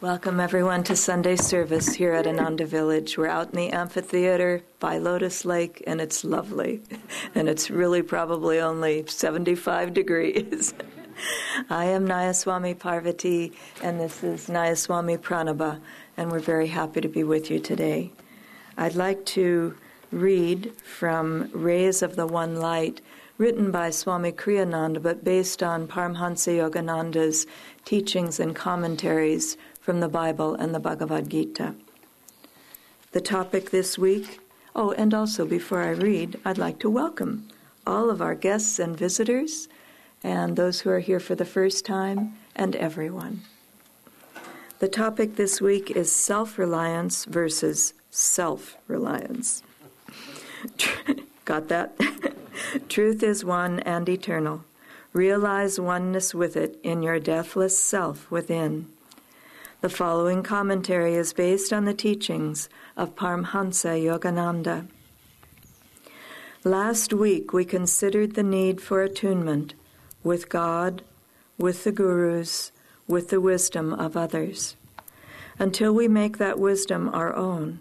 Welcome, everyone, to Sunday service here at Ananda Village. We're out in the amphitheater by Lotus Lake, and it's lovely. And it's really probably only 75 degrees. I am Nayaswami Parvati, and this is Nayaswami Pranaba, and we're very happy to be with you today. I'd like to read from Rays of the One Light, written by Swami Kriyananda, but based on Paramhansa Yogananda's teachings and commentaries from the Bible and the Bhagavad Gita. The topic this week, oh, and also before I read, I'd like to welcome all of our guests and visitors, and those who are here for the first time, and everyone. The topic this week is self reliance versus self reliance. Got that? Truth is one and eternal. Realize oneness with it in your deathless self within. The following commentary is based on the teachings of Paramhansa Yogananda. Last week we considered the need for attunement with God, with the gurus, with the wisdom of others, until we make that wisdom our own.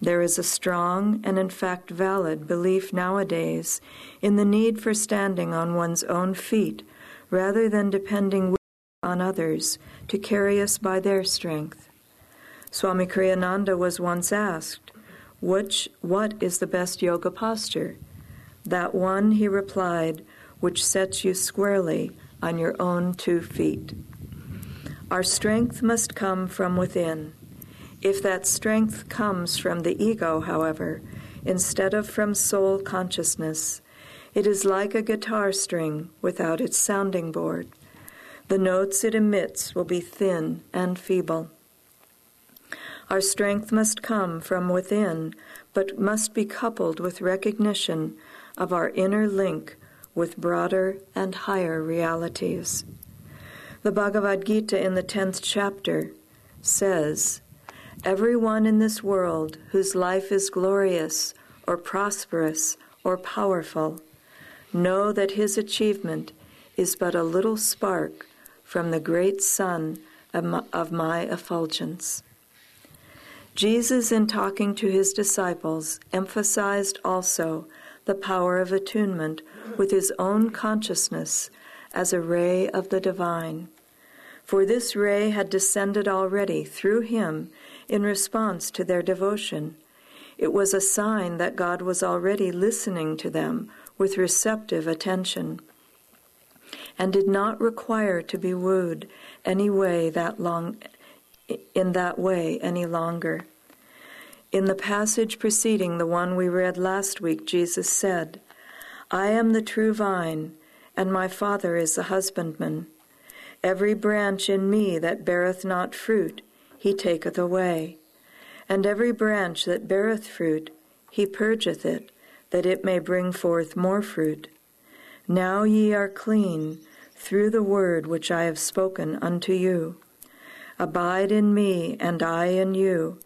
There is a strong and, in fact, valid belief nowadays in the need for standing on one's own feet rather than depending on others to carry us by their strength. Swami Kriyananda was once asked, which, What is the best yoga posture? That one, he replied, which sets you squarely on your own two feet. Our strength must come from within. If that strength comes from the ego, however, instead of from soul consciousness, it is like a guitar string without its sounding board. The notes it emits will be thin and feeble. Our strength must come from within, but must be coupled with recognition of our inner link with broader and higher realities. The Bhagavad Gita in the 10th chapter says, Everyone in this world whose life is glorious or prosperous or powerful, know that his achievement is but a little spark from the great sun of my, effulgence. Jesus, in talking to his disciples, emphasized also the power of attunement with his own consciousness as a ray of the divine. For this ray had descended already through him in response to their devotion. It was a sign that God was already listening to them with receptive attention and did not require to be wooed any way that long in that way any longer. In the passage preceding the one we read last week, Jesus said, I am the true vine, and my Father is the husbandman. Every branch in me that beareth not fruit, he taketh away. And every branch that beareth fruit, he purgeth it, that it may bring forth more fruit. Now ye are clean through the word which I have spoken unto you. Abide in me, and I in you,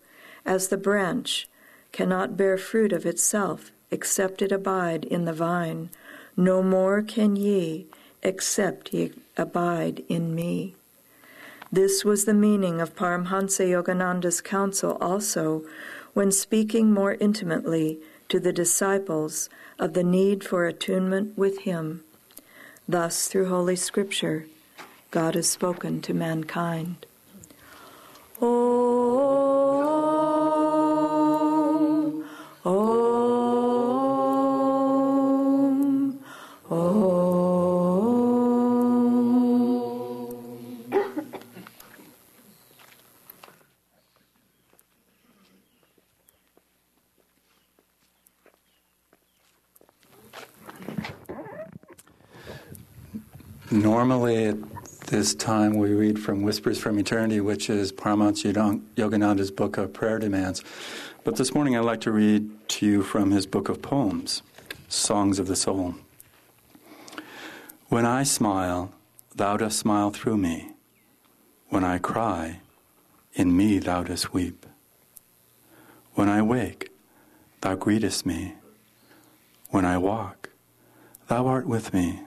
as the branch cannot bear fruit of itself except it abide in the vine. No more can ye except ye abide in me. This was the meaning of Paramhansa Yogananda's counsel also when speaking more intimately to the disciples of the need for attunement with Him. Thus, through Holy Scripture, God has spoken to mankind. Om, Normally, at this time, we read from Whispers from Eternity, which is Paramahansa Yogananda's book of prayer demands. But this morning, I'd like to read to you from his book of poems, Songs of the Soul. When I smile, thou dost smile through me. When I cry, in me thou dost weep. When I wake, thou greetest me. When I walk, thou art with me.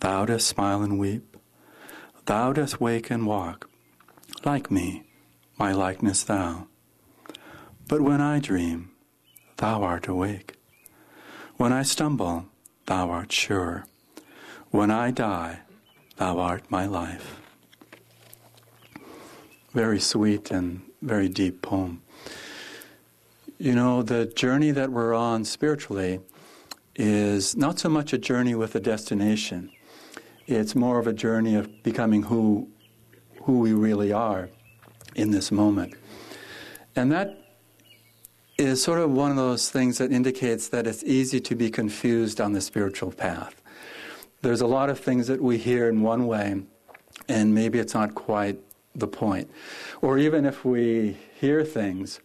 Thou dost smile and weep. Thou dost wake and walk. like me, my likeness thou. But when I dream, thou art awake. When I stumble, thou art sure. When I die, thou art my life. Very sweet and very deep poem. You know, the journey that we're on spiritually is not so much a journey with a destination. It's more of a journey of becoming who who we really are in this moment. And that is sort of one of those things that indicates that it's easy to be confused on the spiritual path. There's a lot of things that we hear in one way, and maybe it's not quite the point. Or even if we hear things,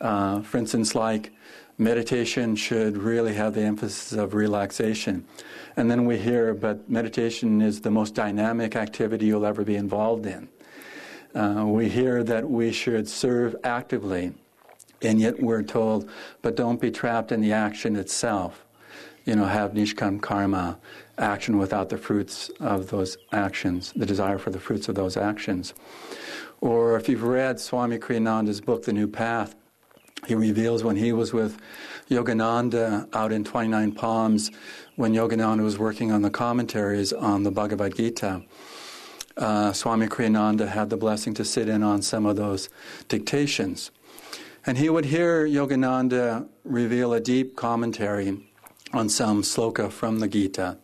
uh, for instance, like meditation should really have the emphasis of relaxation. And then we hear, but meditation is the most dynamic activity you'll ever be involved in. Uh, we hear that we should serve actively, and yet we're told, but don't be trapped in the action itself. You know, have nishkam karma, action without the fruits of those actions, the desire for the fruits of those actions. Or if you've read Swami Kriyananda's book, The New Path, he reveals when he was with Yogananda out in 29 Palms, when Yogananda was working on the commentaries on the Bhagavad Gita. Uh, Swami Kriyananda had the blessing to sit in on some of those dictations. And he would hear Yogananda reveal a deep commentary on some sloka from the Gita.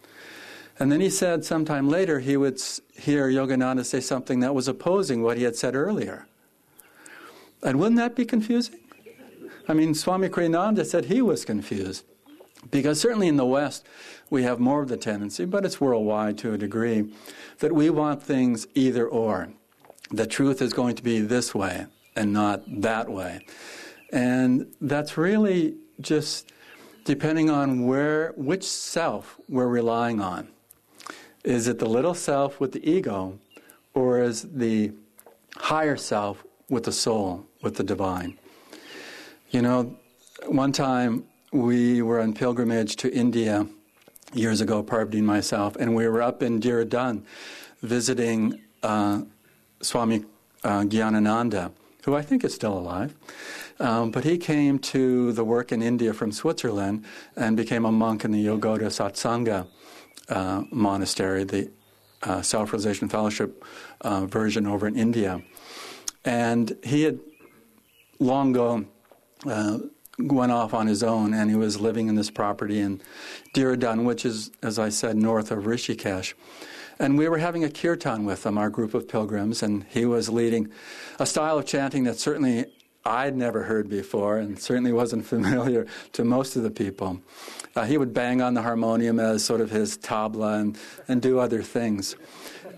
And then he said sometime later he would hear Yogananda say something that was opposing what he had said earlier. And wouldn't that be confusing? I mean, Swami Kriyananda said he was confused. Because certainly in the West, we have more of the tendency, but it's worldwide to a degree, that we want things either or. The truth is going to be this way and not that way. And that's really just depending on where which self we're relying on. Is it the little self with the ego, or is the higher self with the soul, with the divine? You know, one time we were on pilgrimage to India years ago, Parvati and myself, and we were up in Dehradun visiting uh, Swami uh, Gyanananda, who I think is still alive. Um, but he came to the work in India from Switzerland and became a monk in the Yogoda Satsanga uh, monastery, the uh, Self Realization Fellowship uh, version over in India. And he had long ago uh, went off on his own, and he was living in this property in Dehradun, which is, as I said, north of Rishikesh. And we were having a kirtan with him, our group of pilgrims, and he was leading a style of chanting that certainly I'd never heard before and certainly wasn't familiar to most of the people. Uh, he would bang on the harmonium as sort of his tabla and, and do other things.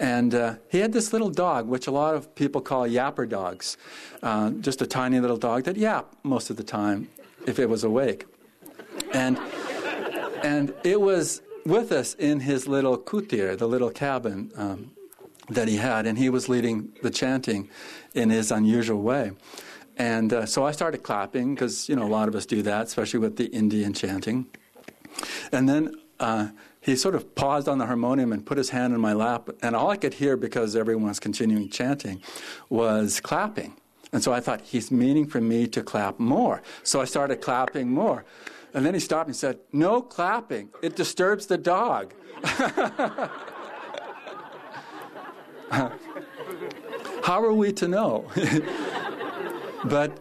And uh, he had this little dog, which a lot of people call yapper dogs, uh, just a tiny little dog that yapped most of the time if it was awake. And, and it was with us in his little kutir, the little cabin um, that he had, and he was leading the chanting in his unusual way. And uh, so I started clapping because, you know, a lot of us do that, especially with the Indian chanting. And then uh, he sort of paused on the harmonium and put his hand in my lap, and all I could hear, because everyone was continuing chanting, was clapping. And so I thought, he's meaning for me to clap more. So I started clapping more. And then he stopped and said, No clapping. It disturbs the dog. How are we to know? but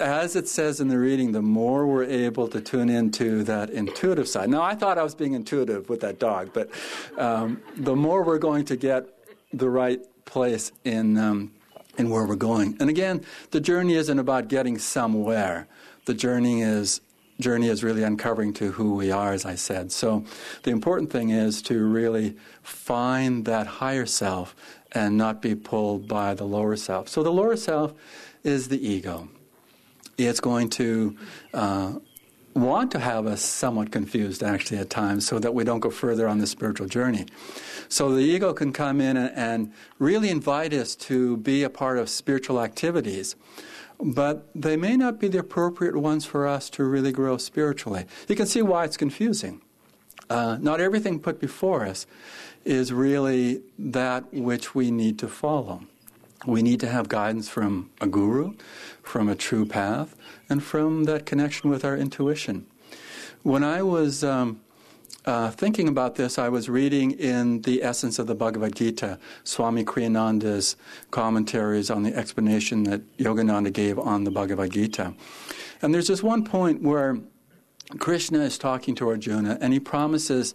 as it says in the reading, the more we're able to tune into that intuitive side. Now, I thought I was being intuitive with that dog, but um, the more we're going to get the right place in, um, in where we're going. And again, the journey isn't about getting somewhere. The journey is journey is really uncovering to who we are, as I said. So the important thing is to really find that higher self and not be pulled by the lower self. So the lower self is the ego it's going to uh, want to have us somewhat confused actually at times so that we don't go further on the spiritual journey. So the ego can come in and, and really invite us to be a part of spiritual activities but they may not be the appropriate ones for us to really grow spiritually. You can see why it's confusing. Uh, not everything put before us is really that which we need to follow. We need to have guidance from a guru, from a true path, and from that connection with our intuition. When I was um, uh, thinking about this, I was reading in the essence of the Bhagavad Gita, Swami Kriyananda's commentaries on the explanation that Yogananda gave on the Bhagavad Gita. And there's this one point where Krishna is talking to Arjuna, and he promises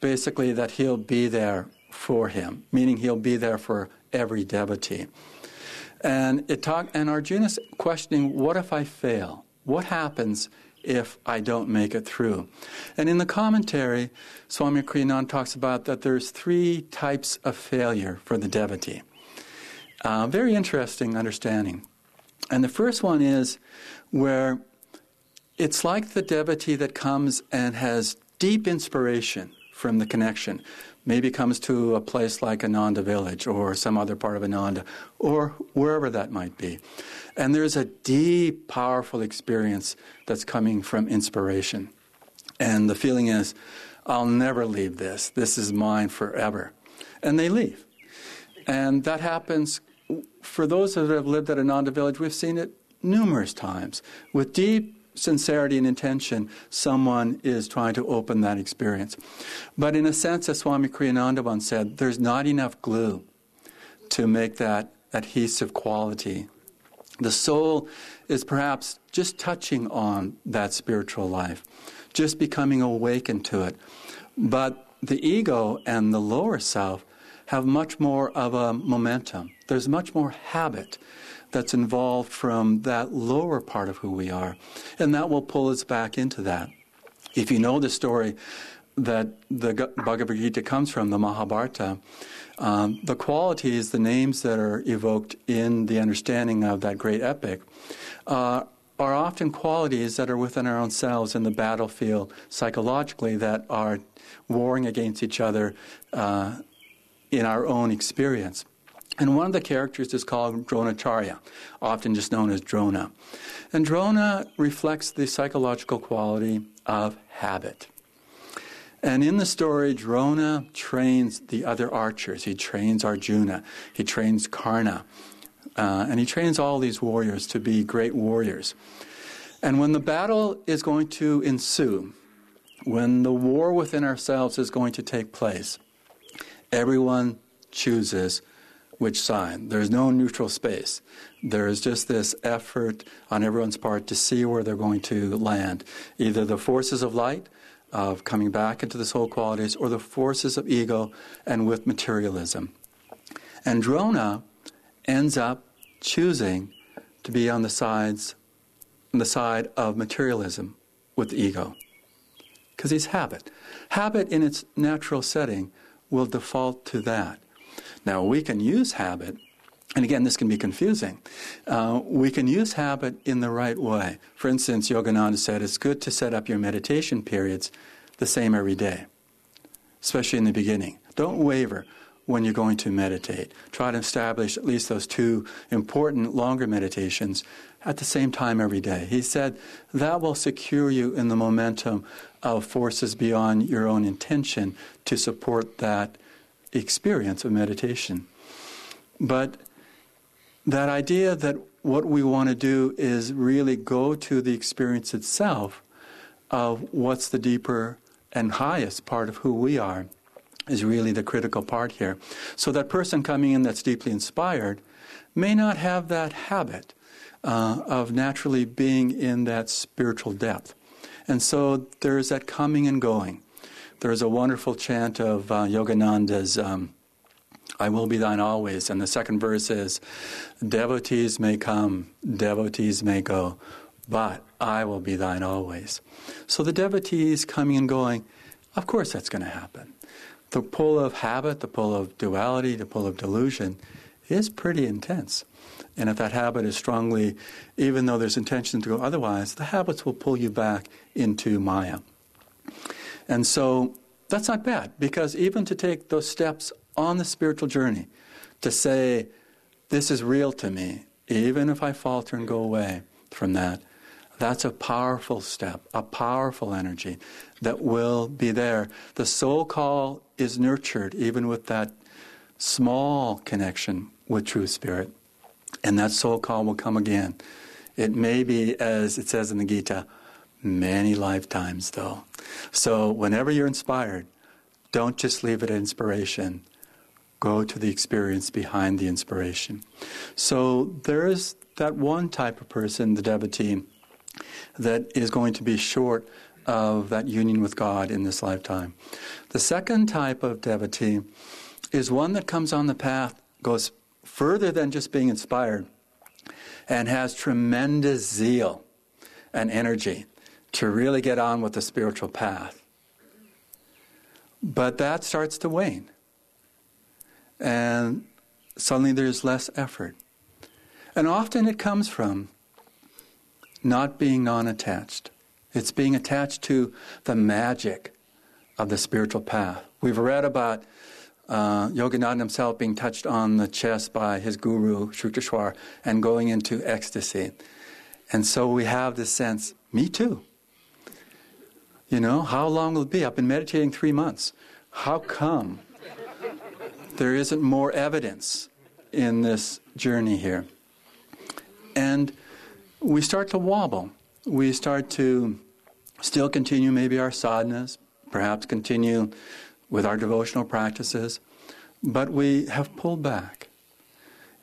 basically that he'll be there for him, meaning he'll be there for every devotee. And it talk, and Arjuna's questioning, what if I fail? What happens if I don't make it through? And in the commentary, Swami Kriyananda talks about that there's three types of failure for the devotee. Uh, very interesting understanding. And the first one is where it's like the devotee that comes and has deep inspiration from the connection. Maybe comes to a place like Ananda village or some other part of Ananda or wherever that might be. And there's a deep, powerful experience that's coming from inspiration. And the feeling is, I'll never leave this. This is mine forever. And they leave. And that happens for those that have lived at Ananda village, we've seen it numerous times with deep sincerity and intention, someone is trying to open that experience. But in a sense, as Swami Kriyananda once said, there's not enough glue to make that adhesive quality. The soul is perhaps just touching on that spiritual life, just becoming awakened to it. But the ego and the lower self have much more of a momentum. There's much more habit that's involved from that lower part of who we are. And that will pull us back into that. If you know the story that the Bhagavad Gita comes from, the Mahabharata, um, the qualities, the names that are evoked in the understanding of that great epic, uh, are often qualities that are within our own selves in the battlefield psychologically that are warring against each other uh, in our own experience. And one of the characters is called Dronacharya, often just known as Drona. And Drona reflects the psychological quality of habit. And in the story, Drona trains the other archers. He trains Arjuna, he trains Karna, uh, and he trains all these warriors to be great warriors. And when the battle is going to ensue, when the war within ourselves is going to take place, everyone chooses which side. There's no neutral space. There's just this effort on everyone's part to see where they're going to land. Either the forces of light, of coming back into the soul qualities, or the forces of ego and with materialism. And Drona ends up choosing to be on the sides on the side of materialism with ego. Because he's habit. Habit in its natural setting will default to that. Now, we can use habit, and again, this can be confusing. Uh, we can use habit in the right way. For instance, Yogananda said it's good to set up your meditation periods the same every day, especially in the beginning. Don't waver when you're going to meditate. Try to establish at least those two important longer meditations at the same time every day. He said that will secure you in the momentum of forces beyond your own intention to support that experience of meditation. But that idea that what we want to do is really go to the experience itself of what's the deeper and highest part of who we are is really the critical part here. So that person coming in that's deeply inspired may not have that habit uh, of naturally being in that spiritual depth. And so there's that coming and going. There's a wonderful chant of uh, Yogananda's, um, I will be thine always. And the second verse is, Devotees may come, devotees may go, but I will be thine always. So the devotees coming and going, of course that's going to happen. The pull of habit, the pull of duality, the pull of delusion is pretty intense. And if that habit is strongly, even though there's intention to go otherwise, the habits will pull you back into Maya. And so that's not bad because even to take those steps on the spiritual journey, to say, this is real to me, even if I falter and go away from that, that's a powerful step, a powerful energy that will be there. The soul call is nurtured even with that small connection with true spirit. And that soul call will come again. It may be, as it says in the Gita, many lifetimes, though. So whenever you're inspired, don't just leave it at inspiration. Go to the experience behind the inspiration. So there is that one type of person, the devotee, that is going to be short of that union with God in this lifetime. The second type of devotee is one that comes on the path, goes further than just being inspired, and has tremendous zeal and energy to really get on with the spiritual path. But that starts to wane. And suddenly there's less effort. And often it comes from not being non attached. It's being attached to the magic of the spiritual path. We've read about uh, Yogananda himself being touched on the chest by his guru, Sri Yukteswar, and going into ecstasy. And so we have this sense, me too. You know, how long will it be? I've been meditating three months. How come there isn't more evidence in this journey here? And we start to wobble. We start to still continue maybe our sadhanas, perhaps continue with our devotional practices, but we have pulled back.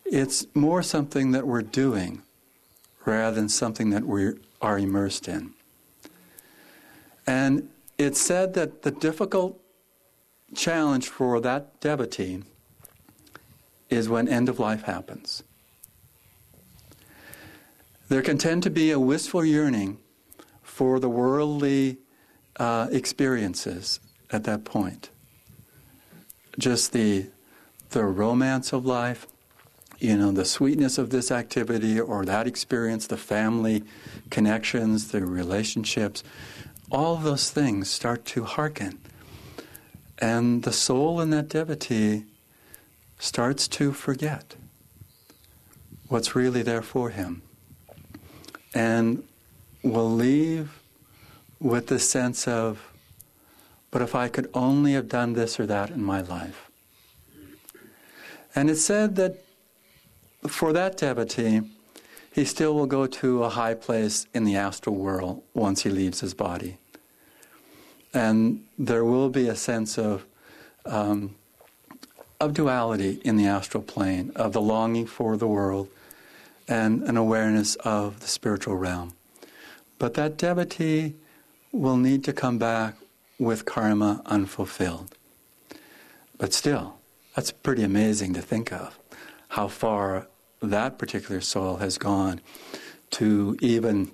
It's more something that we're doing rather than something that we are immersed in. And it's said that the difficult challenge for that devotee is when end of life happens. There can tend to be a wistful yearning for the worldly uh, experiences at that point. Just the, the romance of life, you know, the sweetness of this activity or that experience, the family connections, the relationships, all those things start to hearken. And the soul in that devotee starts to forget what's really there for him. And will leave with the sense of, but if I could only have done this or that in my life. And it's said that for that devotee, he still will go to a high place in the astral world once he leaves his body. And there will be a sense of, um, of duality in the astral plane, of the longing for the world and an awareness of the spiritual realm. But that devotee will need to come back with karma unfulfilled. But still, that's pretty amazing to think of how far that particular soul has gone to even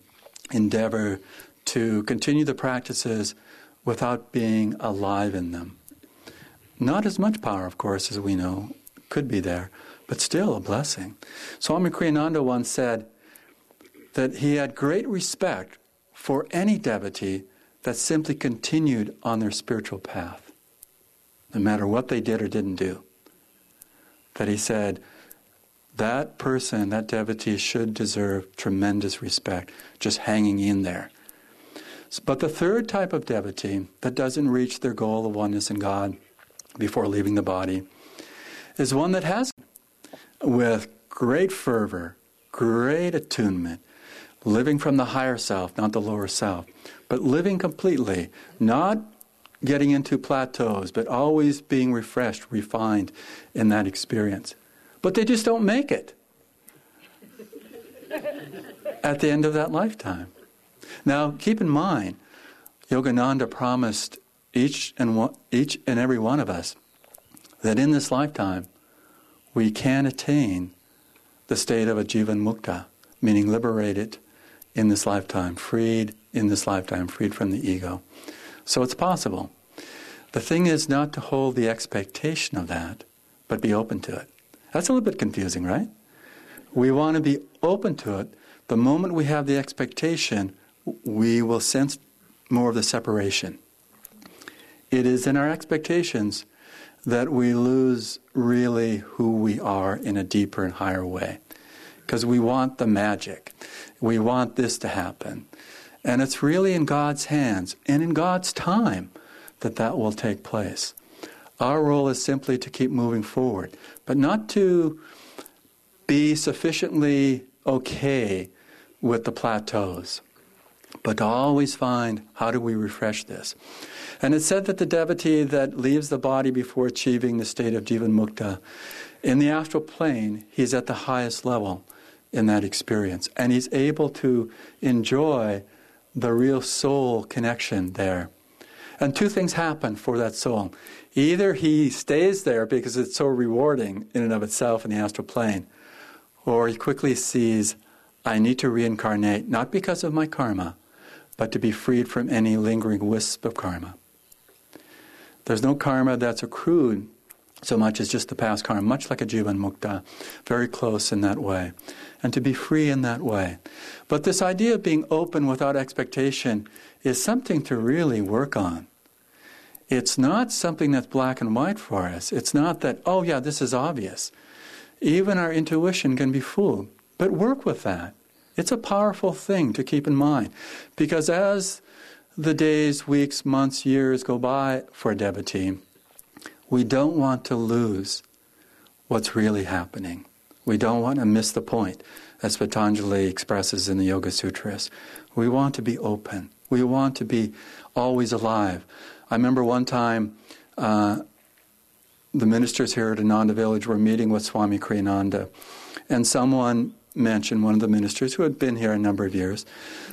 endeavor to continue the practices without being alive in them. Not as much power, of course, as we know could be there, but still a blessing. Swami Kriyananda once said that he had great respect for any devotee that simply continued on their spiritual path, no matter what they did or didn't do. That he said, that person, that devotee, should deserve tremendous respect, just hanging in there. But the third type of devotee that doesn't reach their goal of oneness in God before leaving the body is one that has with great fervor, great attunement, living from the higher self, not the lower self, but living completely, not getting into plateaus, but always being refreshed, refined in that experience. But they just don't make it at the end of that lifetime. Now, keep in mind, Yogananda promised each and, one, each and every one of us that in this lifetime we can attain the state of a jivan mukta, meaning liberated in this lifetime, freed in this lifetime, freed from the ego. So it's possible. The thing is not to hold the expectation of that, but be open to it. That's a little bit confusing, right? We want to be open to it. The moment we have the expectation, we will sense more of the separation. It is in our expectations that we lose really who we are in a deeper and higher way. Because we want the magic. We want this to happen. And it's really in God's hands and in God's time that that will take place. Our role is simply to keep moving forward, but not to be sufficiently okay with the plateaus, but to always find how do we refresh this. And it's said that the devotee that leaves the body before achieving the state of Jivan Mukta, in the astral plane, he's at the highest level in that experience. And he's able to enjoy the real soul connection there. And two things happen for that soul. Either he stays there because it's so rewarding in and of itself in the astral plane, or he quickly sees, I need to reincarnate, not because of my karma, but to be freed from any lingering wisp of karma. There's no karma that's accrued so much as just the past karma, much like a jivan mukta, very close in that way, and to be free in that way. But this idea of being open without expectation is something to really work on. It's not something that's black and white for us. It's not that, oh yeah, this is obvious. Even our intuition can be fooled. But work with that. It's a powerful thing to keep in mind. Because as the days, weeks, months, years go by for a devotee, we don't want to lose what's really happening. We don't want to miss the point, as Patanjali expresses in the Yoga Sutras. We want to be open. We want to be always alive. I remember one time uh, the ministers here at Ananda Village were meeting with Swami Kriyananda, and someone mentioned, one of the ministers who had been here a number of years,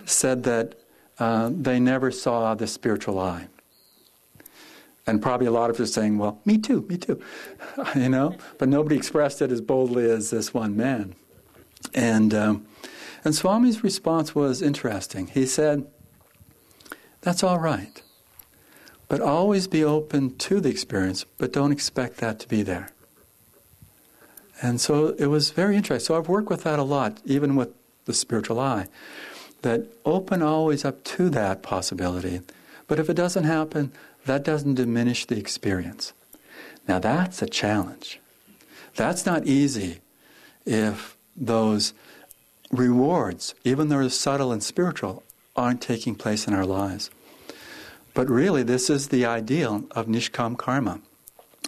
said that uh, they never saw the spiritual eye. And probably a lot of us saying, well, me too, me too, you know? But nobody expressed it as boldly as this one man. And, um, and Swami's response was interesting. He said, that's all right. But always be open to the experience, but don't expect that to be there. And so it was very interesting. So I've worked with that a lot, even with the spiritual eye, that open always up to that possibility. But if it doesn't happen, that doesn't diminish the experience. Now that's a challenge. That's not easy if those rewards, even though they're subtle and spiritual, aren't taking place in our lives. But really, this is the ideal of Nishkam Karma,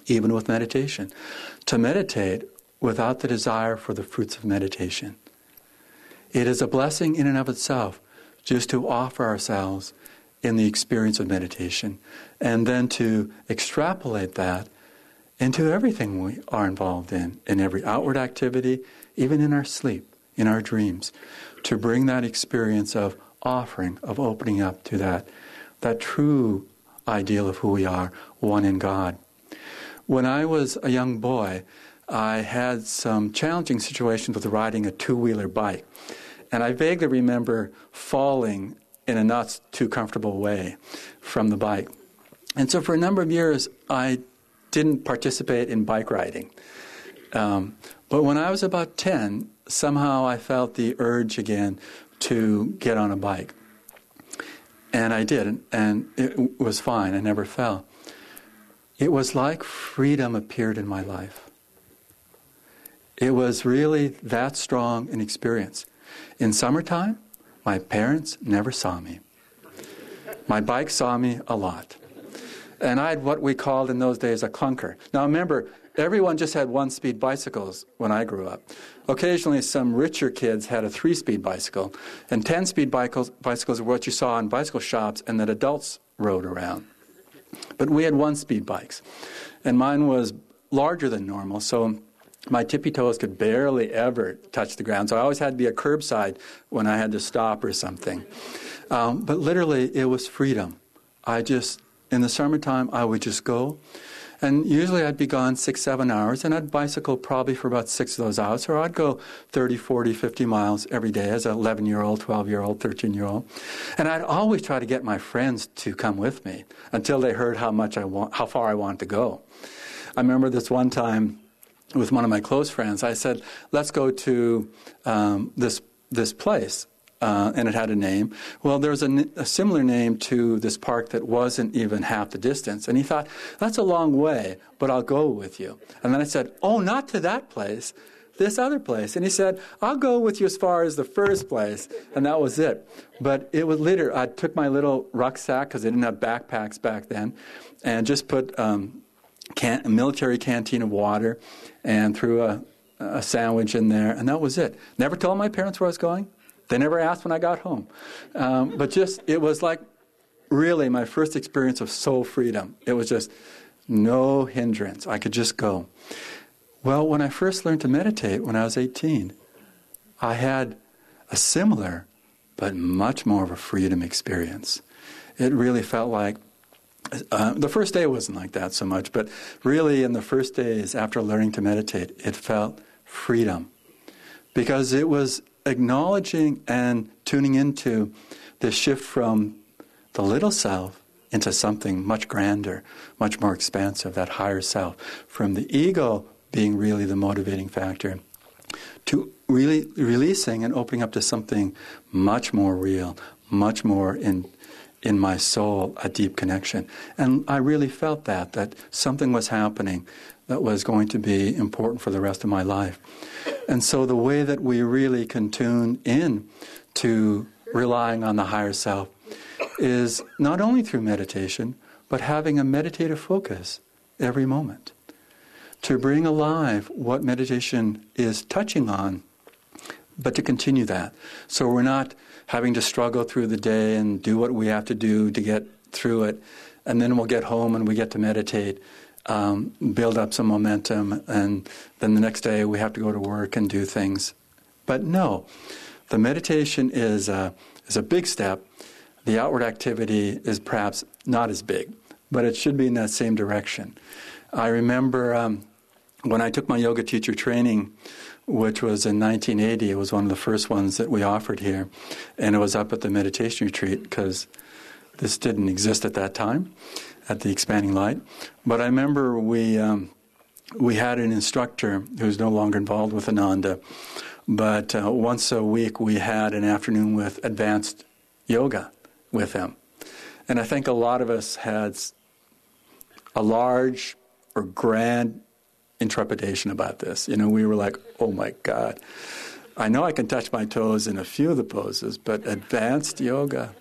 even with meditation. To meditate without the desire for the fruits of meditation. It is a blessing in and of itself just to offer ourselves in the experience of meditation and then to extrapolate that into everything we are involved in, in every outward activity, even in our sleep, in our dreams, to bring that experience of offering, of opening up to that, that true ideal of who we are, one in God. When I was a young boy, I had some challenging situations with riding a two wheeler bike. And I vaguely remember falling in a not too comfortable way from the bike. And so for a number of years, I didn't participate in bike riding. Um, but when I was about 10, somehow I felt the urge again to get on a bike. And I did, and it was fine. I never fell. It was like freedom appeared in my life. It was really that strong an experience. In summertime, my parents never saw me. My bike saw me a lot. And I had what we called in those days a clunker. Now remember, everyone just had one speed bicycles when I grew up. Occasionally, some richer kids had a three speed bicycle, and 10 speed bicycles, bicycles were what you saw in bicycle shops and that adults rode around. But we had one speed bikes, and mine was larger than normal, so my tippy toes could barely ever touch the ground. So I always had to be a curbside when I had to stop or something. Um, but literally, it was freedom. I just, in the summertime, I would just go. And usually I'd be gone six, seven hours, and I'd bicycle probably for about six of those hours, or I'd go 30, 40, 50 miles every day as an 11 year old, 12 year old, 13 year old. And I'd always try to get my friends to come with me until they heard how much I want, how far I wanted to go. I remember this one time, with one of my close friends, I said, "Let's go to um, this this place." Uh, and it had a name. Well, there was a, similar name to this park that wasn't even half the distance. And he thought, that's a long way, but I'll go with you. And then I said, oh, not to that place, this other place. And he said, I'll go with you as far as the first place. And that was it. But it was later, I took my little rucksack because they didn't have backpacks back then, and just put um, can, a military canteen of water and threw a, a sandwich in there, and that was it. Never told my parents where I was going. They never asked when I got home. Um, but just, it was like really my first experience of soul freedom. It was just no hindrance. I could just go. Well, when I first learned to meditate when I was 18, I had a similar but much more of a freedom experience. It really felt like uh, the first day wasn't like that so much, but really in the first days after learning to meditate, it felt freedom. Because it was acknowledging and tuning into the shift from the little self into something much grander, much more expansive, that higher self, from the ego being really the motivating factor to really releasing and opening up to something much more real, much more in in my soul a deep connection. And I really felt that, that something was happening that was going to be important for the rest of my life. And so the way that we really can tune in to relying on the higher self is not only through meditation, but having a meditative focus every moment. To bring alive what meditation is touching on, but to continue that. So we're not having to struggle through the day and do what we have to do to get through it, and then we'll get home and we get to meditate, um, build up some momentum, and then the next day we have to go to work and do things. But no, the meditation is a, is a big step. The outward activity is perhaps not as big, but it should be in that same direction. I remember um, when I took my yoga teacher training which was in 1980. It was one of the first ones that we offered here. And it was up at the meditation retreat because this didn't exist at that time at the Expanding Light. But I remember we, um, we had an instructor who's no longer involved with Ananda. But uh, once a week we had an afternoon with advanced yoga with him. And I think a lot of us had a large or grand intrepidation about this. You know, we were like, oh my God. I know I can touch my toes in a few of the poses, but advanced yoga.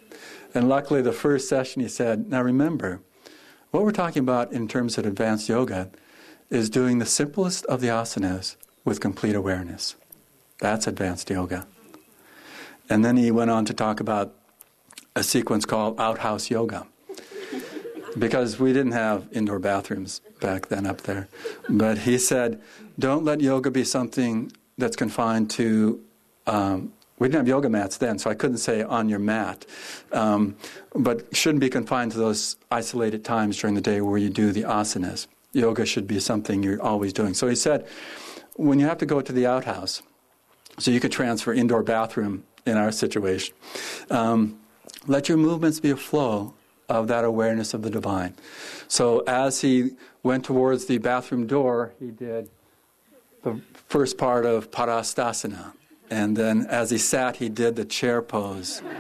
And luckily, the first session he said, now remember, what we're talking about in terms of advanced yoga is doing the simplest of the asanas with complete awareness. That's advanced yoga. And then he went on to talk about a sequence called outhouse yoga because we didn't have indoor bathrooms back then up there. But he said, don't let yoga be something that's confined to. Um, we didn't have yoga mats then, so I couldn't say on your mat. Um, but shouldn't be confined to those isolated times during the day where you do the asanas. Yoga should be something you're always doing. So he said, when you have to go to the outhouse, so you could transfer indoor bathroom in our situation, um, let your movements be a flow of that awareness of the divine. So as he went towards the bathroom door, he did the first part of Parastasana. And then as he sat, he did the chair pose.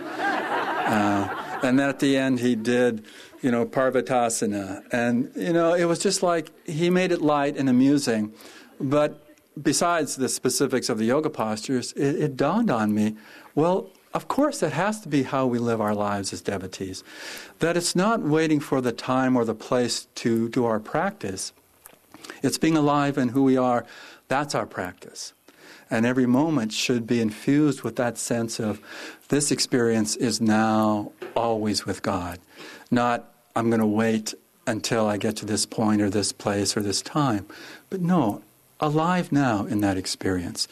Uh, and then at the end, he did, you know, Parvatasana. And, you know, it was just like he made it light and amusing. But besides the specifics of the yoga postures, it, it dawned on me well, of course, that has to be how we live our lives as devotees. That it's not waiting for the time or the place to do our practice. It's being alive in who we are. That's our practice. And every moment should be infused with that sense of this experience is now always with God. Not, I'm going to wait until I get to this point or this place or this time. But no, alive now in that experience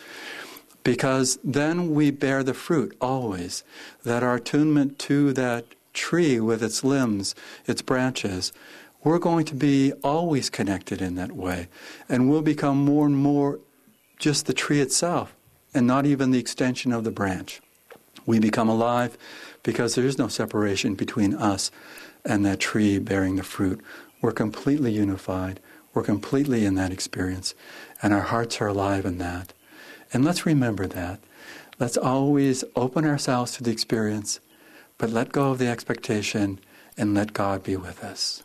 because then we bear the fruit always that our attunement to that tree with its limbs, its branches, we're going to be always connected in that way. And we'll become more and more just the tree itself and not even the extension of the branch. We become alive because there is no separation between us and that tree bearing the fruit. We're completely unified. We're completely in that experience. And our hearts are alive in that. And let's remember that. Let's always open ourselves to the experience, but let go of the expectation and let God be with us.